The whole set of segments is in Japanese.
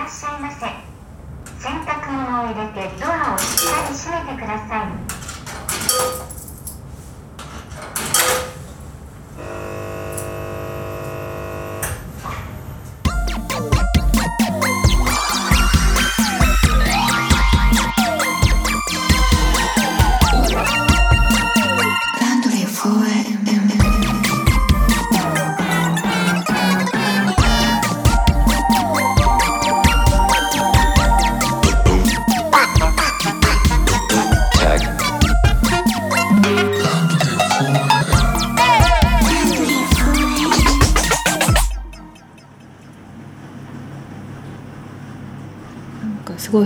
らっしゃいませ。洗濯物を入れてドアをしっかり閉めてください。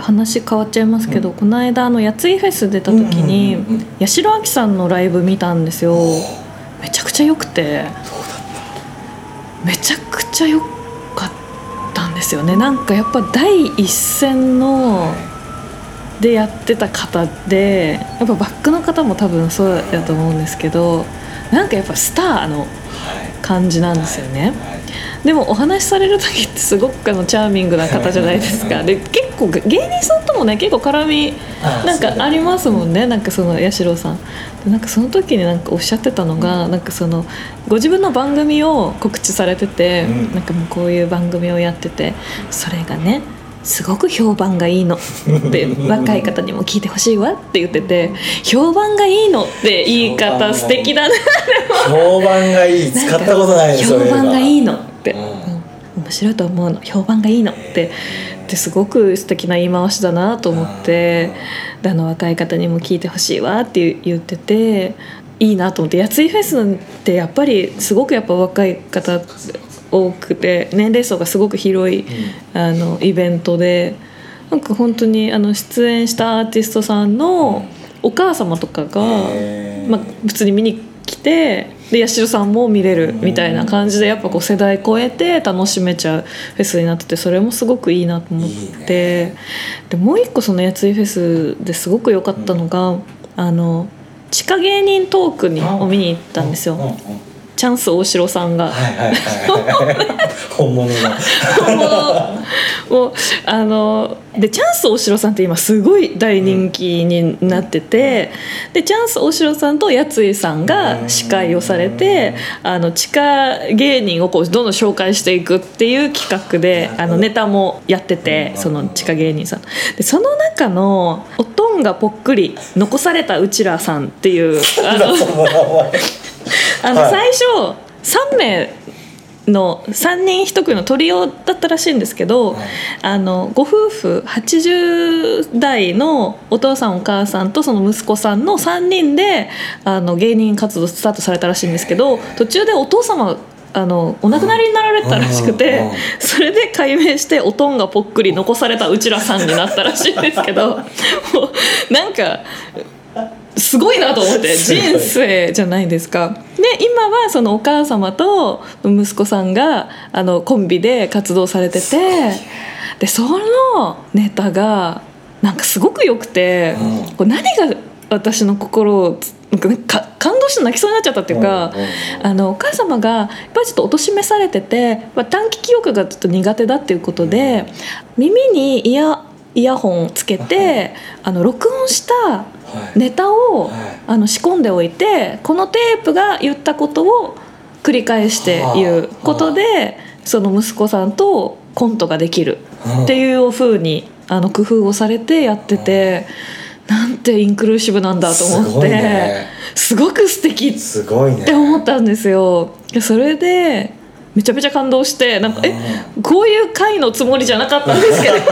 話変わっちゃいますけど、この間あのやついフェス出た時に、うんうんうんうん。八代亜紀さんのライブ見たんですよ。めちゃくちゃ良くて。めちゃくちゃ良かったんですよね。なんかやっぱ第一線のでやってた方でやっぱバックの方も多分そうだと思うんですけどなんかやっぱスターの感じなんですよね、でもお話しされる時ってすごくあのチャーミングな方じゃないですか。で結構芸人さんともね結構絡みなんかありますもんね。なんかその八代さん。でなんかその時になんかおっしゃってたのが、なんかそのご自分の番組を告知されてて、うん。なんかもうこういう番組をやっててそれがねすごく評判がいいの。って 若い方にも聞いてほしいわ。って言ってて評判がいいのって言い方素敵だな評判がいい。使ったことない評判がいいの面白いと思うの評判がいいのってすごく素敵な言い回しだなと思ってであの若い方にも聞いてほしいわって言ってていいなと思ってやついフェスってやっぱりすごくやっぱ若い方多くて年齢層がすごく広い、あのイベントでなんか本当にあの出演したアーティストさんのお母様とかが、まあ、普通に見に来てで八代さんも見れるみたいな感じでやっぱこう世代超えて楽しめちゃうフェスになっててそれもすごくいいなと思って。でもう一個そのやついフェスですごく良かったのが、あの地下芸人トークにを見に行ったんですよ。うううんチャンス大城さんが。はいはいはいはい。本物の。もうあのでチャンス大城さんって今すごい大人気になってて、でチャンス大城さんとやついさんが司会をされて、あの地下芸人をこうどんどん紹介していくっていう企画であのネタもやっててその地下芸人さん。でその中の「おとんがぽっくり残されたうちらさん」っていうあのあのはい。最初3名の3人1組のトリオだったらしいんですけど、あのご夫婦80代のお父さんお母さんとその息子さんの3人であの芸人活動スタートされたらしいんですけど途中でお父様があのお亡くなりになられたらしくて、うん。うん。それで改名しておとんがぽっくり残されたうちらさんになったらしいんですけど もうなんかすごいなと思って人生じゃないですか。で今はそのお母様と息子さんがあのコンビで活動されててでそのネタがなんかすごく良くて、うんこう何が私の心をつなんか感動して泣きそうになっちゃったっていうか。うんうんあのお母様がやっぱりちょっとおとしめされてて、まあ、短期記憶がちょっと苦手だっていうことで、耳にイヤイヤホンつけてあの録音したはい。ネタを、はい。あの仕込んでおいてこのテープが言ったことを繰り返して言うことでその息子さんとコントができるっていう風にあの工夫をされてやってて。なんてインクルーシブなんだと思っていね。すごく素敵すごいね。って思ったんですよ。でそれでめちゃめちゃ感動してなんかえこういう回のつもりじゃなかったんですけど。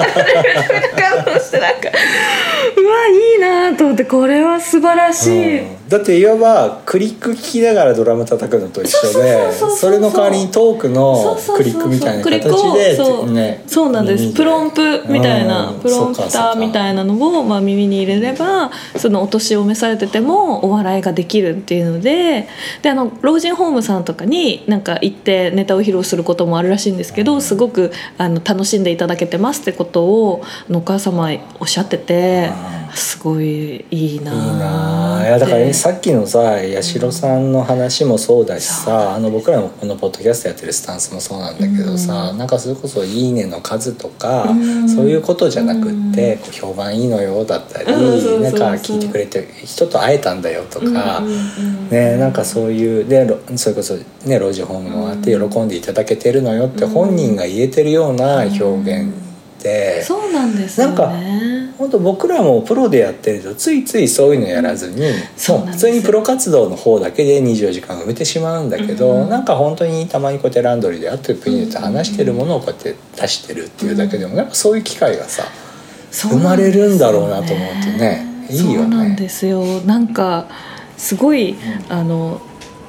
感動してなんかうわいいなと思ってこれは素晴らしい、うんだっていわばクリック聞きながらドラム叩くのと一緒でそれの代わりにトークのクリックみたいな形でそう,、ねそうなんです。プロンプみたいな、うん。プロンプターみたいなのを、まあ、耳に入れればそのお年を召されててもお笑いができるっていうのでであの老人ホームさんとかになんか行ってネタを披露することもあるらしいんですけどすごくあの楽しんでいただけてますってことをお母様おっしゃってて。すごいいいないやだから、ね、さっきのさ八代さんの話もそうだしさ、あの僕らのこのポッドキャストやってるスタンスもそうなんだけどさ、うん。なんかそれこそ「いいね」の数とか、うん。そういうことじゃなくって、こう評判いいのよだったり、うん。なんか聞いてくれて人と会えたんだよとか。うんうんうんね、なんかそういうでろそれこそ、ね、老人ホームもあって喜んでいただけてるのよって本人が言えてるような表現って、そうなんですよね。なんか本当僕らもプロでやってるとついついそういうのやらずに、もうんです。よ通にプロ活動の方だけで24時間埋めてしまうんだけど、うんなんか本当にたまにこうやってランドリーであってプニューと話してるものをこうやって出してるっていうだけでもやっぱそういう機会がさ生まれるんだろうなと思うとねいいよね。そうなんですよ。なんかすごい、あの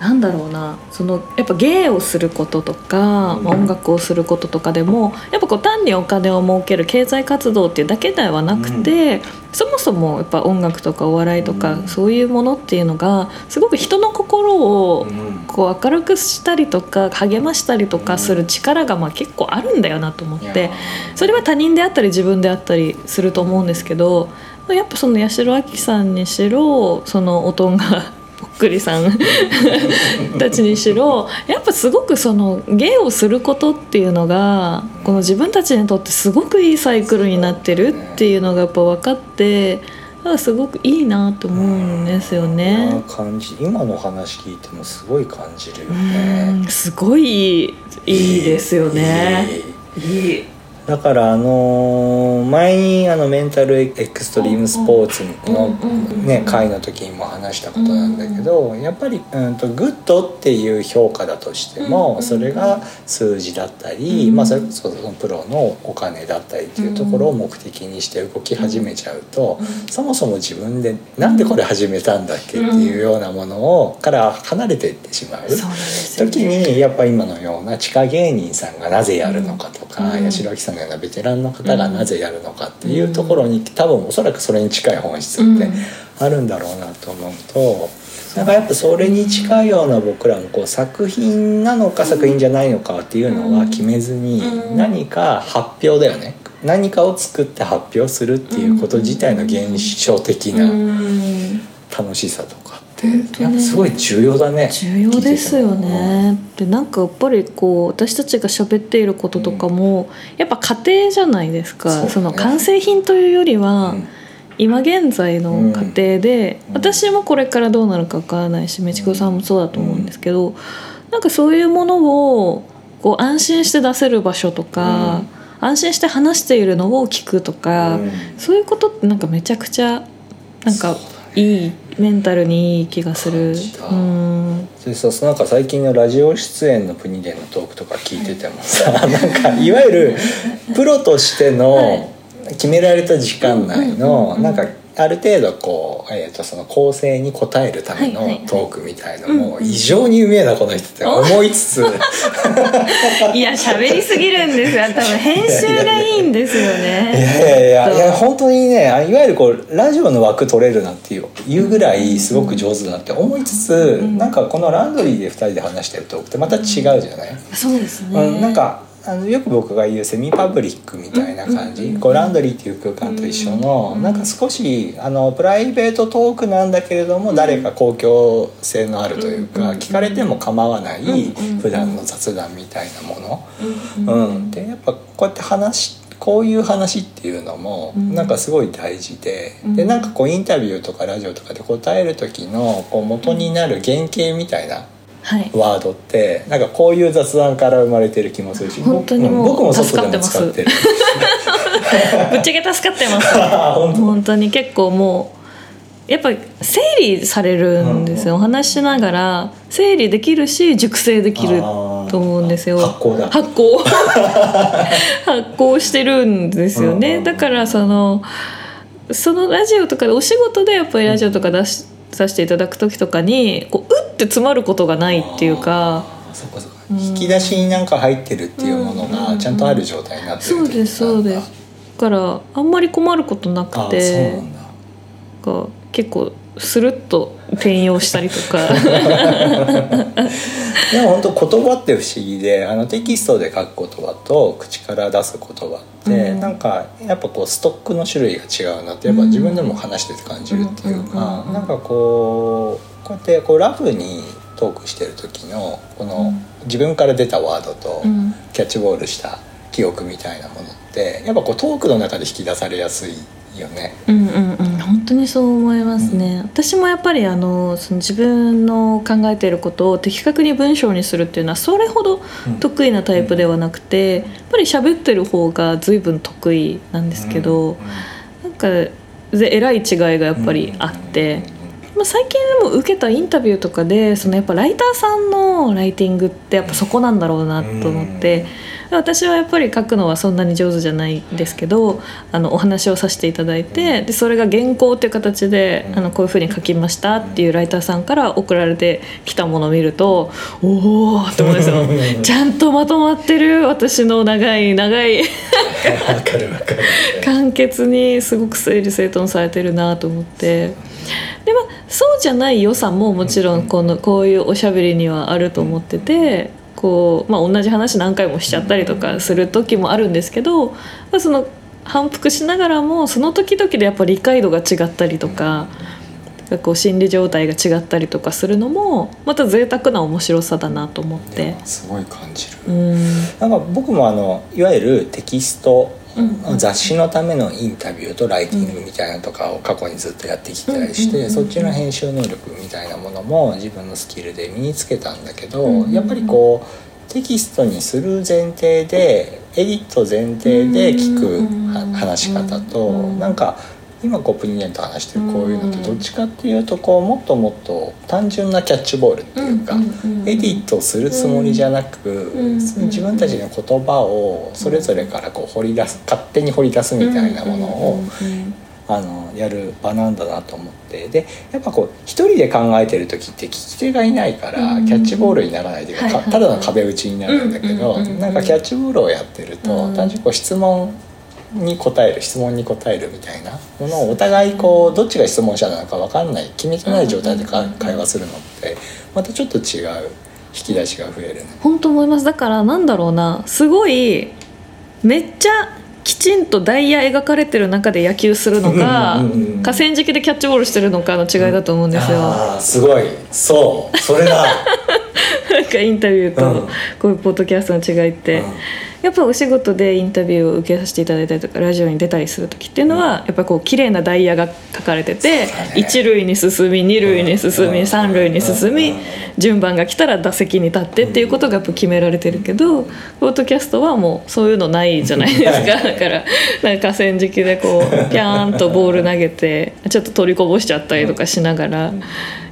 なんだろうなそのやっぱ芸をすることとか、うん。音楽をすることとかでもやっぱこう単にお金を儲ける経済活動っていうだけではなくて、そもそもやっぱ音楽とかお笑いとか、うん。そういうものっていうのがすごく人の心をうん。こう明るくしたりとか励ましたりとかする力がまあ結構あるんだよなと思って。それは他人であったり自分であったりすると思うんですけどやっぱその八代亜紀さんにしろそのおとんがぽっくりさん たちにしろやっぱすごくその芸をすることっていうのがこの自分たちにとってすごくいいサイクルになってるっていうのがやっぱ分かってすごくいいなと思うんですよね。感じ今の話聞いてもすごい感じるようね。んすごいいいですよね。いいいいだからあのー前にあのメンタルエクストリームスポーツのね会の時にも話したことなんだけどやっぱりうんと good っていう評価だとしてもうんそれが数字だったりうんまあそれこそそのプロのお金だったりっていうところを目的にして動き始めちゃうとそもそも自分でなんでこれ始めたんだっけっていうようなものをから離れていってしまう。時にやっぱ今のような地下芸人さんがなぜやるのかとか、うん。八代亜紀さんのようなベテランの方がなぜやるのかっていうところに多分おそらくそれに近い本質ってあるんだろうなと思うと。なんかやっぱそれに近いような僕らもこう作品なのか作品じゃないのかっていうのは決めずにうん。何か発表だよね。何かを作って発表するっていうこと自体の現象的うなん。楽しさとかやっぱすごい重要だね。重要ですよね。でなんかやっぱりこう私たちが喋っていることとかも、やっぱ家庭じゃないですか。そ,、ねの完成品というよりは、うん。今現在の過程で、うん。私もこれからどうなるかわからないしめちこさんもそうだと思うんですけど、なんかそういうものをこう安心して出せる場所とか、安心して話しているのを聞くとか、うん。そういうことってなんかめちゃくちゃなんかいいメンタルにいい気がする。うんでさなんか最近のラジオ出演の国でのトークとか聞いててもさなんかいわゆるプロとしてはい。の決められた時間内のなんかある程度こう、えー、とその構成に応えるためのトークみたいのうんうんも異常にうめえなこの人って 思いつつ。いや喋りすぎるんですよ。多分編集がいいんですよいねやいやいやいや本当にねあいわゆるこうラジオの枠取れるなっていういうぐらいすごく上手だなって思いつつんなんかこのランドリーで2人で話してるトークってまた違うじゃない？そうですね、うん、なんかあのよく僕が言うセミパブリックみたいな感じ、こうランドリーっていう空間と一緒の、なんか少しあのプライベートトークなんだけれども、誰か公共性のあるというか、聞かれても構わない、普段の雑談みたいなもの、うんでやっぱこうやって話こういう話っていうのもうん。なんかすごい大事で、うん。でなんかこうインタビューとかラジオとかで答える時のこう元になる原型みたいなはいワードってなんかこういう雑談から生まれてる気もするし本当にもう僕も外でも使ってる。ぶっちゃけ助かってます。本当。本当に。結構もうやっぱ整理されるんですよ、お話ししながら整理できるし熟成できると思うんですよ。発酵だ。発酵。発酵してるんですよね、うん。だからそのそのラジオとかでお仕事でやっぱりラジオとか出しさせていただく時とかにこううって詰まることがないっていうかそっかそっか。うん。引き出しになんか入ってるっていうものうんがちゃんとある状態になってるそうですそうです。だからあんまり困ることなあくそうてなんだ。が結構スルッと転用したりとか。でも本当言葉って不思議であのテキストで書く言葉と口から出す言葉って、うん。なんかやっぱこうストックの種類が違うなってやっぱ自分でも話してて感じるっていうか、うん。なんかこうこうやってこうラフにトークしてる時のこの自分から出たワードとうん。キャッチボールした記憶みたいなものってやっぱこうトークの中で引き出されやすいよね。うんうんうん。本当にそう思いますね、私もやっぱりあのその自分の考えていることを的確に文章にするっていうのはそれほど得意なタイプではなくてやっぱり喋ってる方が随分得意なんですけど、なんかぜ偉い違いがやっぱりあって。まあ、最近でも受けたインタビューとかでそのやっぱライターさんのライティングってやっぱそこなんだろうなと思って私はやっぱり書くのはそんなに上手じゃないんですけどあのお話をさせていただいてでそれが原稿っていう形であのこういうふうに書きましたっていうライターさんから送られてきたものを見るとおおって思うんですよ。ちゃんとまとまってる私の長い長い。簡潔にすごく整理整頓されてるなと思ってでまあそうじゃない良さももちろんこのこういうおしゃべりにはあると思っててこう、まあ、同じ話何回もしちゃったりとかする時もあるんですけど、まあ、その反復しながらもその時々でやっぱ理解度が違ったりとか。こう心理状態が違ったりとかするのもまた贅沢な面白さだなと思ってすごい感じる。うんなんか僕もあのいわゆるテキスト、雑誌のためのインタビューとライティングみたいなのとかを過去にずっとやってきたりして、そっちの編集能力みたいなものも自分のスキルで身につけたんだけど、やっぱりこうテキストにする前提でエディット前提で聞くは話し方と、うんなんか今こうプリニエンと話してるこういうのってどっちかっていうとこうもっともっと単純なキャッチボールっていうか、エディットするつもりじゃなく、自分たちの言葉をそれぞれからこう掘り出す勝手に掘り出すみたいなものを、あのやる場なんだなと思って。でやっぱこう一人で考えてる時って聞き手がいないから、うん。キャッチボールにならないというか、はいはいはい。ただの壁打ちになるんだけど、なんかキャッチボールをやってると、うん。単純にこう質問に答える質問に答えるみたいなものをお互いこうどっちが質問者なのか分かんない決めてない状態で会話するのってまたちょっと違う引き出しが増えるね。本当思います。だからなんだろうなすごいめっちゃきちんとダイヤ描かれてる中で野球するのかうんうんうんうん。河川敷でキャッチボールしてるのかの違いだと思うんですよ、あーすごい。そう。それだなんかインタビューうん。とこういうポッドキャストの違いって、うん。やっぱお仕事でインタビューを受けさせていただいたりとかラジオに出たりする時っていうのは、やっぱこう綺麗なダイヤが書かれてて、そうだね。一塁に進み二塁に進み、うん。三塁に進み、うん。順番が来たら打席に立ってっていうことがやっぱ決められてるけど、ポッドキャストはもうそういうのないじゃないですか。だからなんか河川敷でこうピャーンとボール投げてちょっと取りこぼしちゃったりとかしながら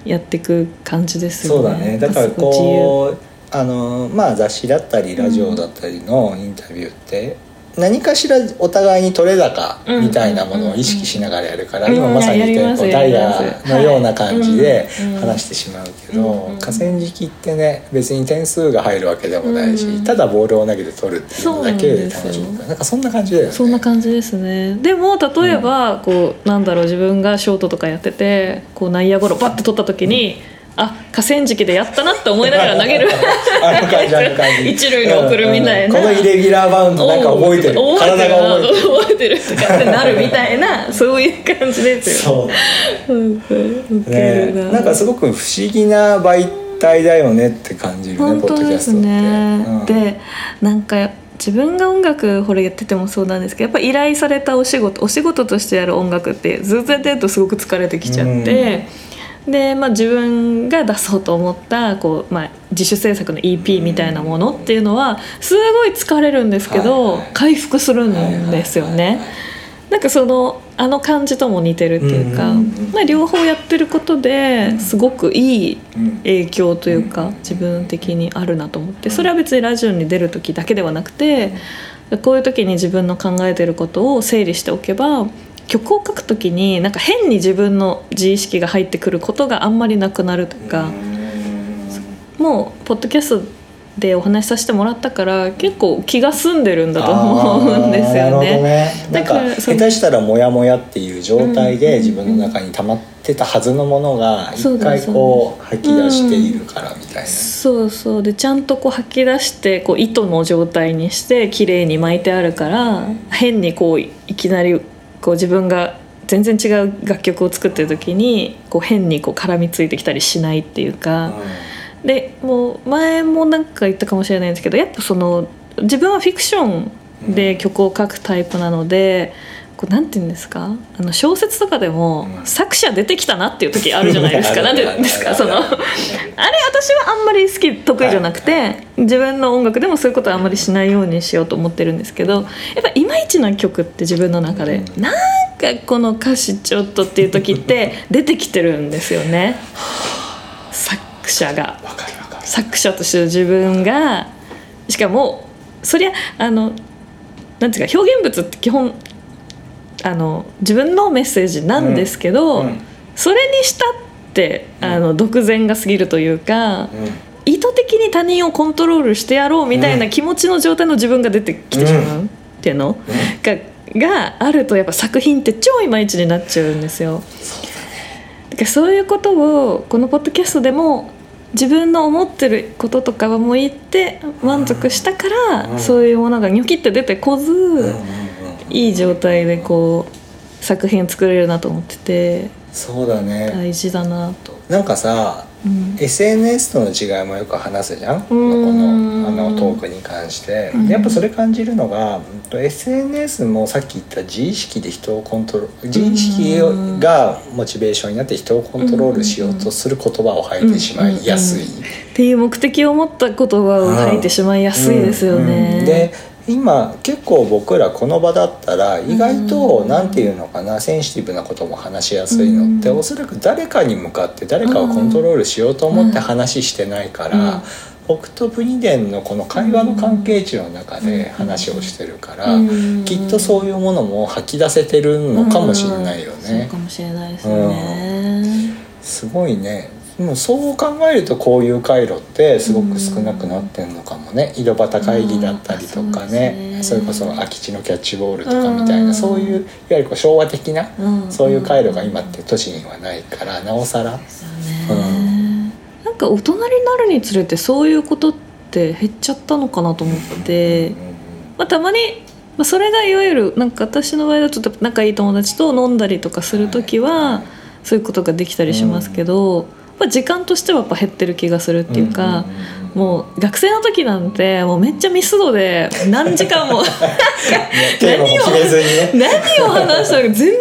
やっていく感じですよね。そうだねだからこうあのまあ雑誌だったりラジオだったりのインタビューって、何かしらお互いに取れ高みたいなものを意識しながらやるから、うん。今まさに言ったダイヤのような感じで話してしまうけど、うん。河川敷ってね別に点数が入るわけでもないし、うん。ただボールを投げて取るっていうのだけで楽しむなんかそんな感じだよね。そんな感じですね。でも例えば、こうなんだろう自分がショートとかやっててこう内野ゴロバッて取った時に、あ河川敷でやったなって思いながら投げる。あの感じあの感じ一塁に送るみたいな、うんこのイレギュラーバウンドなんか覚えてる。体が覚えてる。覚えてる。とかってなるみたいな そういう感じですよ。そう。ねるな。なんかすごく不思議な媒体だよねって感じるね本当です。ね、うん。でなんか自分が音楽これやっててもそうなんですけどやっぱ依頼されたお仕事お仕事としてやる音楽ってずっとやってるとすごく疲れてきちゃって、で、まあ、自分が出そうと思ったこう、まあ、自主制作の EP みたいなものっていうのはすごい疲れるんですけど、回復するんですよね。なんかそのあの感じとも似てるっていうか、まあ、両方やってることですごくいいうん影響というか自分的にあるなと思ってそれは別にラジオに出る時だけではなくてこういう時に自分の考えてることを整理しておけば曲を書く時になんか変に自分の自意識が入ってくることがあんまりなくなるとか。もうポッドキャストでお話しさせてもらったから結構気が済んでるんだと思うんですよね。ね。なんか下手したらモヤモヤっていう状態でうん自分の中に溜まってたはずのものが一回こう吐き出しているからみたいな。そうそう。でちゃんとこう吐き出してこう糸の状態にして綺麗に巻いてあるから変にこういきなりこう自分が全然違う楽曲を作ってる時にこう変にこう絡みついてきたりしないっていうか。でもう前もなんか言ったかもしれないんですけどやっぱその自分はフィクションで曲を書くタイプなので、こうなんて言うんですか？あの小説とかでもうん。作者出てきたなっていう時あるじゃないですか。なんて言うんですか？その あれ私はあんまり好き得意じゃなくて、自分の音楽でもそういうことはあんまりしないようにしようと思ってるんですけどやっぱいまいちな曲って自分の中で、うん。なんかこの歌詞ちょっとっていう時って 出てきてるんですよね。作者が。作者としての自分がしかもそりゃあのなんていうか表現物って基本あの自分のメッセージなんですけど、うん。うん。それにしたってあの独善が過ぎるというか、うん。意図的に他人をコントロールしてやろうみたいな気持ちの状態の自分が出てきてしまうっていうの、ががあるとやっぱ作品って超いまいちになっちゃうんですよ。だからそういうことをこのポッドキャストでも自分の思ってることとかはもう言って満足したから、うん。そういうものがニョキって出てこず、いい状態でこう作品作れるなと思っててそうだね。大事だなと。なんかさ、うん。SNS との違いもよく話すじゃん？こん。のあのトークに関して。うん。やっぱそれ感じるのが SNS もさっき言った自意識で人をコントロール自意識うんがモチベーションになって人をコントロールしようとする言葉を吐いてしまいやすい。っていう目的を持った言葉を書いてしまいやすいですようんね。うん。で今結構僕らこの場だったら意外とうん何て言うのかなセンシティブなことも話しやすいのってうんおそらく誰かに向かって誰かをコントロールしようと思って話してないかうん。ら僕とプニデンのこの会話の関係値の中で話をしてるからうんきっとそういうものも吐き出せてるのかもしれないよね。か。もしれないですね。すごいねでもそう考えるとこういう回路ってすごく少なくなってんのかもね。井戸端会議だったりとかね。ねそれこそ空き地のキャッチボールとかみたいうん。なそういういわゆるこう昭和的なうん。そういう回路が今って都市にはないからなおさら。なんか大人になるにつれてそういうことって減っちゃったのかなと思って、まあ、たまに、まあ、それがいわゆるなんか私の場合だと仲いい友達と飲んだりとかする時はそういうことができたりしますけど、まあ、時間としてはやっぱ減ってる気がするっていうか。もう学生の時なんてもうめっちゃミス度で何時間も テーマも決めずにね。何を話したのか全然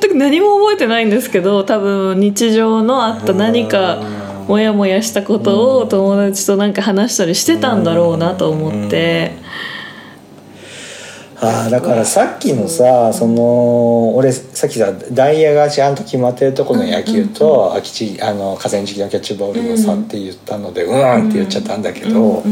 全く何も覚えてないんですけど多分日常のあった何かモヤモヤしたことを友達となんか話したりしてたんだろうなと思ってあーだからさっきのさその俺さっきさダイヤがちゃんと決まってるところの野球と空き地あの河川敷のキャッチボールの差って言ったので、うーんって言っちゃったんだけど、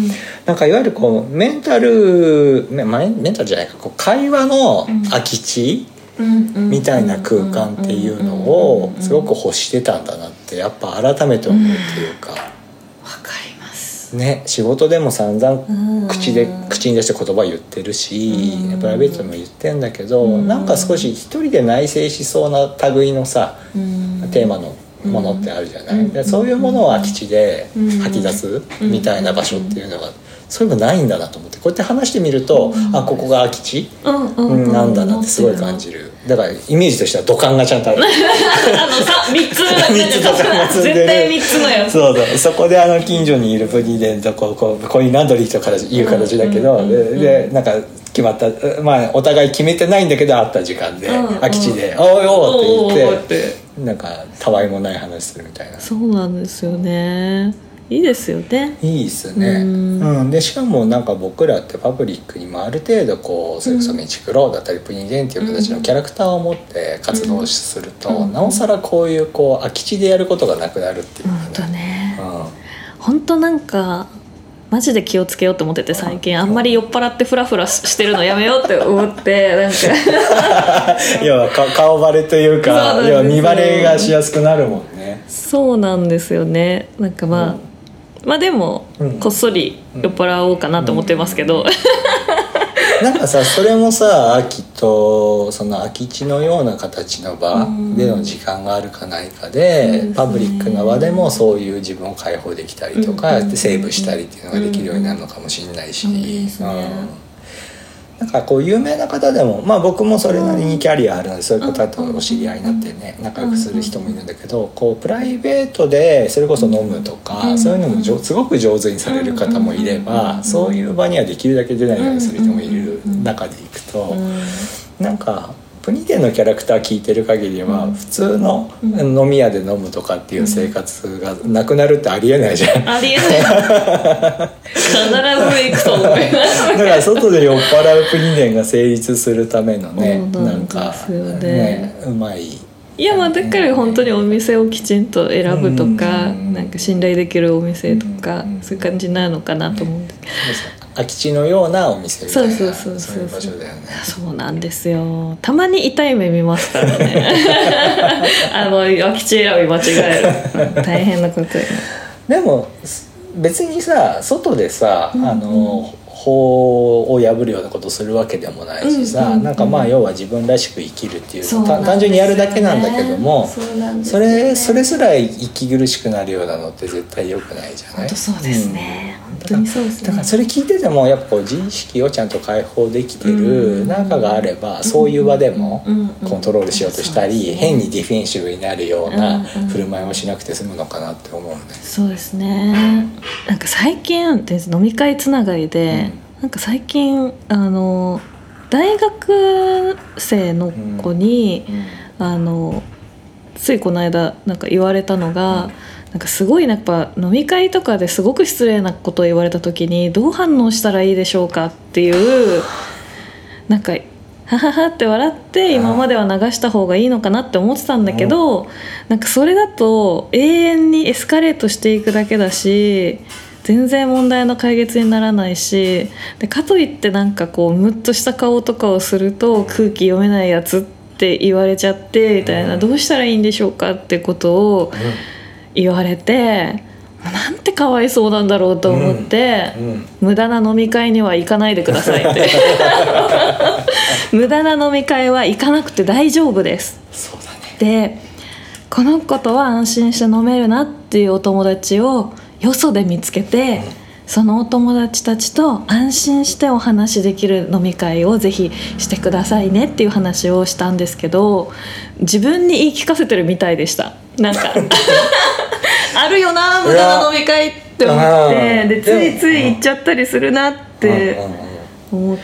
なんかいわゆるこうメンタルメメンタルじゃないかこう会話の空き地みたいな空間っていうのをすごく欲してたんだなってやっぱ改めて思うっていうか。ね、仕事でも散々うん。口で口に出して言葉言ってるしうん。プライベートでも言ってんだけどうん。なんか少し一人で内省しそうな類のさうん。テーマのものってあるじゃない、うん。でそういうものを空き地でうん。吐き出すみたいな場所っていうのがそういうのないんだなと思って。こうやって話してみるとあここが空き地、なんだなってすごい感じるだからイメージとしては土管がちゃんとある。あのさ三つ 三つとか。結んでる絶対三つのやつそうそう。そこであの近所にいるプニデンとこうこうコインランドリーとかいう形だけど、うんででなんか決まったまあお互い決めてないんだけど会った時間で、うん空き地で「おいおい」おって言ってなんかたわいもない話するみたいな。そうなんですよねいいですよね。いいっすね、ううん。んでしかもなんか僕らってパブリックにもある程度こうそれこそメチクロだったりプニデンっていう形のキャラクターを持って活動すると、うん。なおさらこういうこう空き地でやることがなくなるっていう。本当ね。うん。本当なんかマジで気をつけようと思ってて最近。あんまり酔っ払ってフラフラしてるのやめようって思ってなんか。要はか顔バレというか要は見バレがしやすくなるもんね。そうなんですよね。なんかまあ、まあでも、うん。こっそり酔っ払おうかなと思ってますけど、なんかさそれもさ秋とその空き地のような形の場での時間があるかないかで、そうですね。パブリックな場でもそういう自分を解放できたりとか、セーブしたりっていうのができるようになるのかもしれないし、うんなんかこう有名な方でもまあ僕もそれなりにキャリアあるのでそういう方とお知り合いになってね仲良くする人もいるんだけどこうプライベートでそれこそ飲むとかそういうのもすごく上手にされる方もいればそういう場にはできるだけ出ないようにする人もいる中でいくとなんかプニテンのキャラクター聞いてる限りは普通の飲み屋で飲むとかっていう生活がなくなるってありえないじゃん。ありえない。必ず行くと思います。だから外で酔っ払うプニデンが成立するためのねななんんかねねうまい。いやまあだから本当にお店をきちんと選ぶとか、うん。なんか信頼できるお店とか、うん。そういう感じになるのかなと思うんです、空き地のようなお店みたいなそうそうそうそうそう。いう場所だよね。そうなんですよ。たまに痛い目見ますからね。あの空き地選び間違える。大変なことにでも別にさ外でさ、うんうん。あの法を破るようなことするわけでもないしさ、うんうんうんなんかまあ要は自分らしく生きるっていうね。た単純にやるだけなんだけどもそね。れそれすら息苦しくなるようなのって絶対良くないじゃない？本当そうですね、本当にそうですね。だからそれ聞いててもやっぱこう自意識をちゃんと解放できてる中があればそういう場でもうんコントロールしようとしたり変にディフェンシブになるようなうんうん振る舞いをしなくて済むのかなって思うね。そうですね。なんか最近で飲み会つながりで、なんか最近あの大学生の子に、あのついこの間なんか言われたのが、なんかすごいやっぱ飲み会とかですごく失礼なことを言われた時にどう反応したらいいでしょうかっていうなんかはははって笑って今までは流した方がいいのかなって思ってたんだけど、なんかそれだと永遠にエスカレートしていくだけだし全然問題の解決にならないしでかといってなんかこうムッとした顔とかをすると空気読めないやつって言われちゃってみたいな、うんどうしたらいいんでしょうかってことを言われてなんてかわいそうなんだろうと思って。うん。うん。無駄な飲み会には行かないでくださいって。無駄な飲み会は行かなくて大丈夫です。そうだね。でこの子とは安心して飲めるなっていうお友達をよそで見つけて、そのお友達たちと安心してお話しできる飲み会をぜひしてくださいねっていう話をしたんですけど自分に言い聞かせてるみたいでした。なんか あるよな無駄な飲み会って思ってうんでついつい行っちゃったりするなって思って。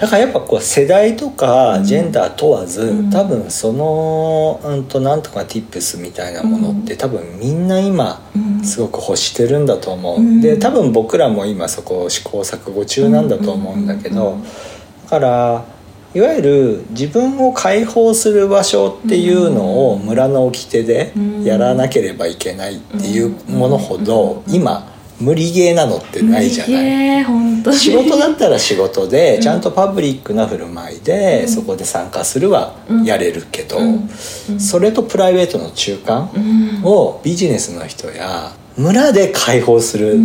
だからやっぱこう世代とかジェンダー問わず、うん。多分その、うん、となんとか tips みたいなものって、多分みんな今うん。すごく欲してるんだと思う、うん。で多分僕らも今そこを試行錯誤中なんだと思うんだけど、うん。だからいわゆる自分を解放する場所っていうのを村の掟でやらなければいけないっていうものほど今無理ゲーなのってないじゃない。仕事だったら仕事でちゃんとパブリックな振る舞いでそこで参加するはやれるけどそれとプライベートの中間をビジネスの人や村で解放する。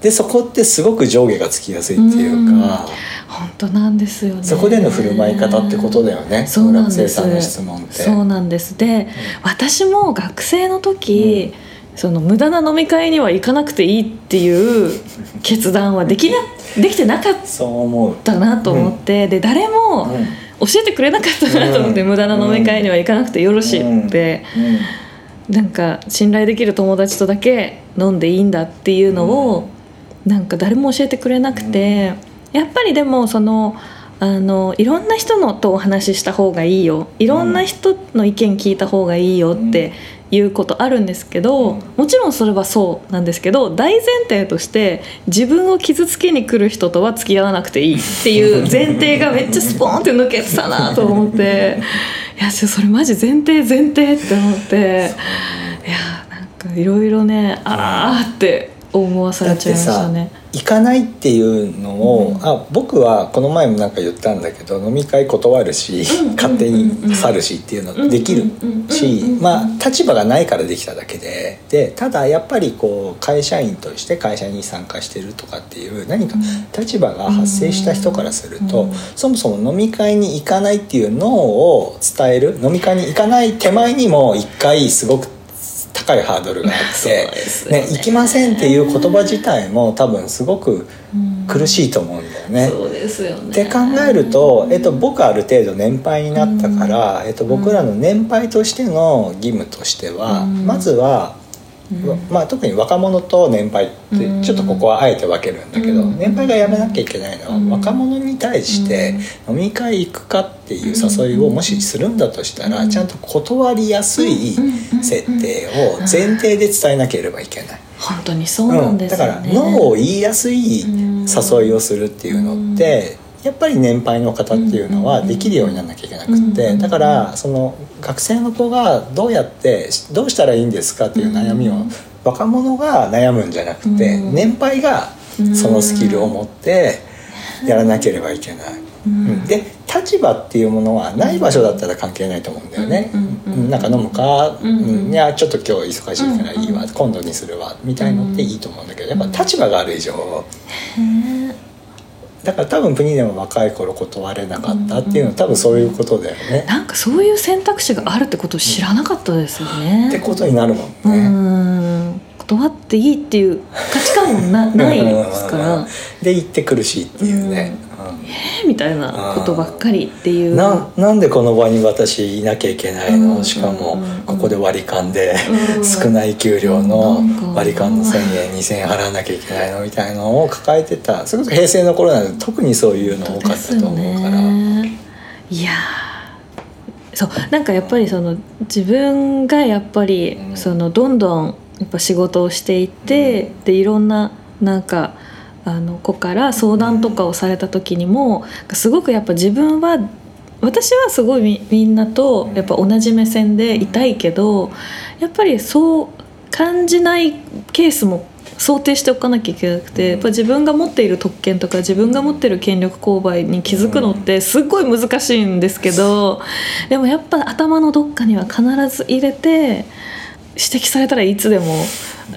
でそこってすごく上下がつきやすいっていうか。本当なんですよね。そこでの振る舞い方ってことだよね。そうなんです。学生さんの質問って。そうなんです。で、私も学生の時、その無駄な飲み会には行かなくていいっていう決断はできなできてなかっ。たなと思って、で誰もうん。教えてくれなかったなと思って、うん。無駄な飲み会には行かなくてよろしいって、うん。なんか信頼できる友達とだけ飲んでいいんだっていうのを、なんか誰も教えてくれなくて、やっぱりでもそのあのいろんな人のとお話しした方がいいよ。いろんな人の意見聞いた方がいいよっていうことあるんですけど、もちろんそれはそうなんですけど大前提として自分を傷つけに来る人とは付き合わなくていいっていう 前提がめっちゃスポーンって抜けてたなと思って いやそれマジ前提前提って思っていやなんかいろいろねああって思わされちゃいましたね行かないっていうのを、うん。あ僕はこの前もなんか言ったんだけど飲み会断るし、うん勝手に去るしっていうのできるし、まあ立場がないからできただけで。でただやっぱりこう会社員として会社に参加してるとかっていう何か立場が発生した人からすると、うん。そもそも飲み会に行かないっていうのを伝える飲み会に行かない手前にも一回すごく高いハードルがあってね。ね、行きませんっていう言葉自体も多分すごく苦しいと思うんだよね。そうですよね。って考えると、えっと、僕ある程度年配になったから、えっと、僕らの年配としての義務としては、うん。まずは、わまあ、特に若者と年配ってうん。ちょっとここはあえて分けるんだけど、うん。年配がやめなきゃいけないのは、うん。若者に対して飲み会行くかっていう誘いをもしするんだとしたら、うん。ちゃんと断りやすい設定を前提で伝えなければいけない。本当にそうなんですよね、だからノーを言いやすい誘いをするっていうのって、やっぱり年配の方っていうのはできるようにならなきゃいけなくって、うんだからその学生の子がどうやってどうしたらいいんですかっていう悩みをうん。若者が悩むんじゃなくて、うん。年配がそのスキルを持ってやらなければいけない。うん。で立場っていうものはない場所だったら関係ないと思うんだよね、うんうんなんか飲むか、うんうん。いやちょっと今日忙しいからいいわ、うん今度にするわみたいのっていいと思うんだけどやっぱ立場がある以上へだから多分国でも若い頃断れなかったっていうのは多分そういうことだよね。ー、なんかそういう選択肢があるってことを知らなかったですよね。ってことになるもんね。うん断っていいっていう価値観もなないですから。で行って苦しいっていうね、えーみたいなことばっかりっていう。うんななんでこの場に私いなきゃいけないの、うん。しかもうん。ここで割り勘でうん。少ない給料の割り勘の1,000円2,000円払わなきゃいけないの？みたいのを抱えてた。それこそ平成の頃なんで特にそういうの多かったと思うから。ね、いやー。そう。なんかやっぱりその自分がやっぱりうん。そのどんどんやっぱ仕事をしていって、でいろんななんかあの子から相談とかをされた時にもすごくやっぱ自分は私はすごいみみんなとやっぱ同じ目線でいたいけどやっぱりそう感じないケースも想定しておかなきゃいけなくてやっぱ自分が持っている特権とか自分が持っている権力勾配に気づくのってすっごい難しいんですけどでもやっぱ頭のどっかには必ず入れて指摘されたらいつでも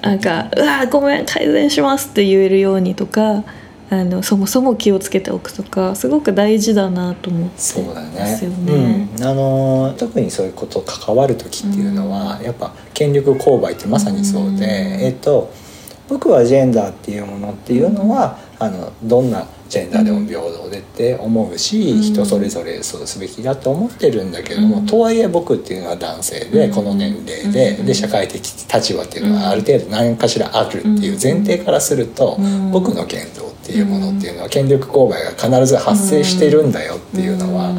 なんか「うわごめん改善します」って言えるようにとかあのそもそも気をつけておくとかすごく大事だなと思ってそうだますよね。ね。うん、あの特にそういうこと関わる時っていうのは、やっぱ権力勾配ってまさにそうで、うん。えっと僕はジェンダーっていうものっていうのは、あのどんなジェンダーでも平等でって思うし、うん。人それぞれそうすべきだと思ってるんだけども、うん。とはいえ僕っていうのは男性で、うん。この年齢で,、うん。で社会的立場っていうのはある程度何かしらあるっていう前提からすると、うん。僕の言動っていうものっていうのは権力勾配が必ず発生してるんだよっていうのは。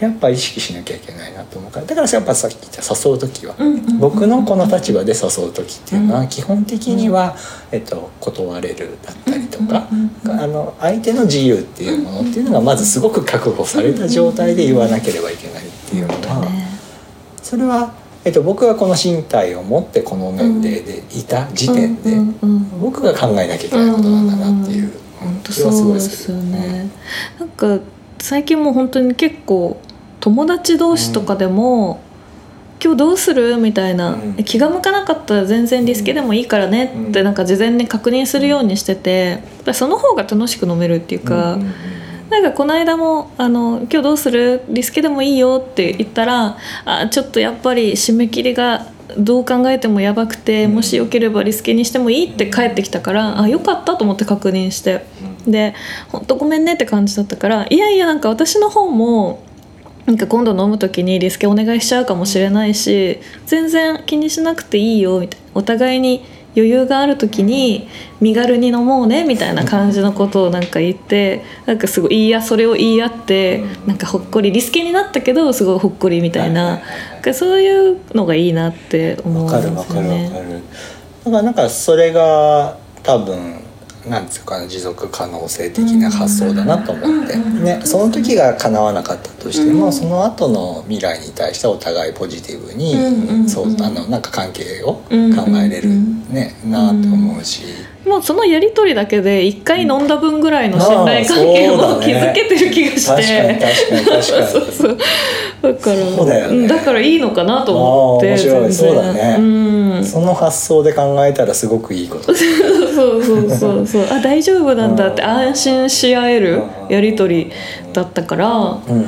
うんやっぱ意識しなきゃいけないなと思うからだからやっぱさっき言った誘う時は、うんうん僕のこの立場で誘う時っていうのは基本的には、えっと、断れるだったりとか、うんうんあの相手の自由っていうものっていうのがまずすごく確保された状態で言わなければいけないっていうのは、ね。それは、えっと、僕がこの身体を持ってこの年齢でいた時点で、うんうんうん僕が考えなきゃいけないことなんだなっていう。本当気はすごいそうですよね、なんか最近もう本当に結構友達同士とかでも、今日どうする？みたいな、うん。え気が向かなかったら全然リスケでもいいからねってうん。なんか事前に確認するようにしててその方が楽しく飲めるっていうか、うんうんうんなんかこの間もあの「今日どうする？リスケでもいいよ」って言ったら「あちょっとやっぱり締め切りがどう考えてもやばくて、うん。もしよければリスケにしてもいい」って帰ってきたから「あよかった」と思って確認してで「本当ごめんね」って感じだったからいやいやなんか私の方もなんか今度飲む時にリスケお願いしちゃうかもしれないし全然気にしなくていいよみたいなお互いに余裕がある時に身軽に飲もうねみたいな感じのことをなんか言ってなんかすごい言いやそれを言い合ってなんかほっこりリスケになったけどすごいほっこりみたいなそういうのがいいなって思うんわですよね。るだからなんかそれが多分なんていうかな持続可能性的な発想だなと思って、ね、その時が叶わなかったとしても、その後の未来に対してお互いポジティブに、うんうんうん。そうあのなんか関係を考うんえれる、ねなと思うし、もうそのやり取りだけで一回飲んだ分ぐらいの信頼関係を築けてる気がして、確かに確かに確かに だからそうだよね。んだからいいのかなと思って面白い。そうだね。うん。その発想で考えたらすごくいいこと。そうそうそうそう。あ大丈夫なんだってうん。安心し合えるうん。やり取りだったからうん。よ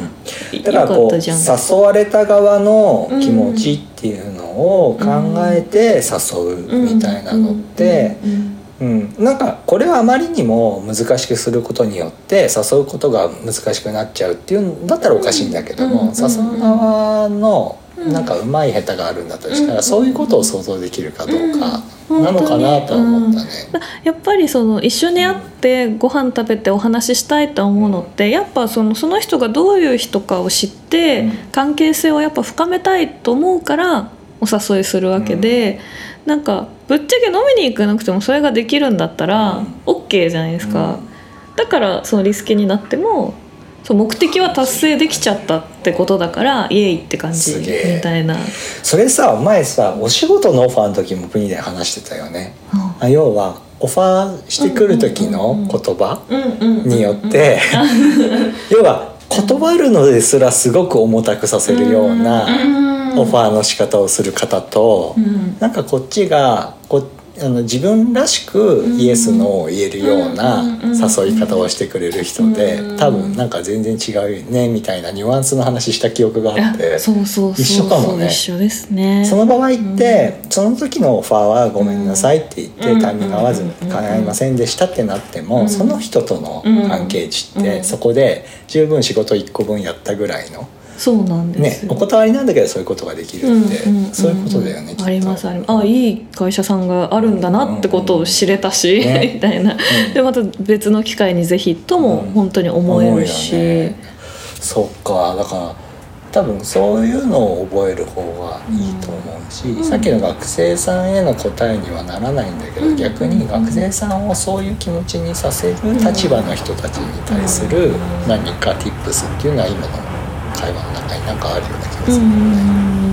だからかこうったじゃん。誘われた側の気持ちっていうのを考えて誘うみたいなのって、うん。うん、なんかこれはあまりにも難しくすることによって誘うことが難しくなっちゃうっていうんだったらおかしいんだけども、うん誘う側のなんかうまい下手があるんだとしたら、うんそういうことを想像できるかどうかうんなのかなとは思ったね。やっぱりその一緒に会ってご飯食べてお話ししたいと思うのってやっぱそのその人がどういう人かを知ってうん。関係性をやっぱ深めたいと思うからお誘いするわけで、なんかぶっちゃけ飲みに行かなくてもそれができるんだったら OK じゃないですか、だからそのリスケになってもそう目的は達成できちゃったってことだからイエイって感じみたいな。それさ前さお仕事のオファーの時もプニで話してたよね。あ要はオファーしてくる時の言葉うんうんによって 要は断るのですらすごく重たくさせるようなオファーの仕方をする方とうん。なんかこっちがこあの自分らしくイエス・ノーを言えるような誘い方をしてくれる人で多分なんか全然違うよねみたいなニュアンスの話した記憶があって一緒かもね。一緒ですね。その場合ってその時のオファーは「ごめんなさい」って言ってうん。タイミング合わず叶いませんでしたってなってもその人との関係値ってそこで十分仕事1個分やったぐらいのそうなんですよ。ねお断りなんだけどそういうことができるってうんうんそういうことだよねありますあります。あいい会社さんがあるんだなってことを知れたし、ね。みたいな、でまた別の機会にぜひとも本当に思えるし、思うよね。そっか。だから多分そういうのを覚える方がいいと思うし、さっきの学生さんへの答えにはならないんだけど、逆に学生さんをそういう気持ちにさせる立場の人たちに対する何か tips っていうのは今の会話の中になんかあるような気がするよね。うん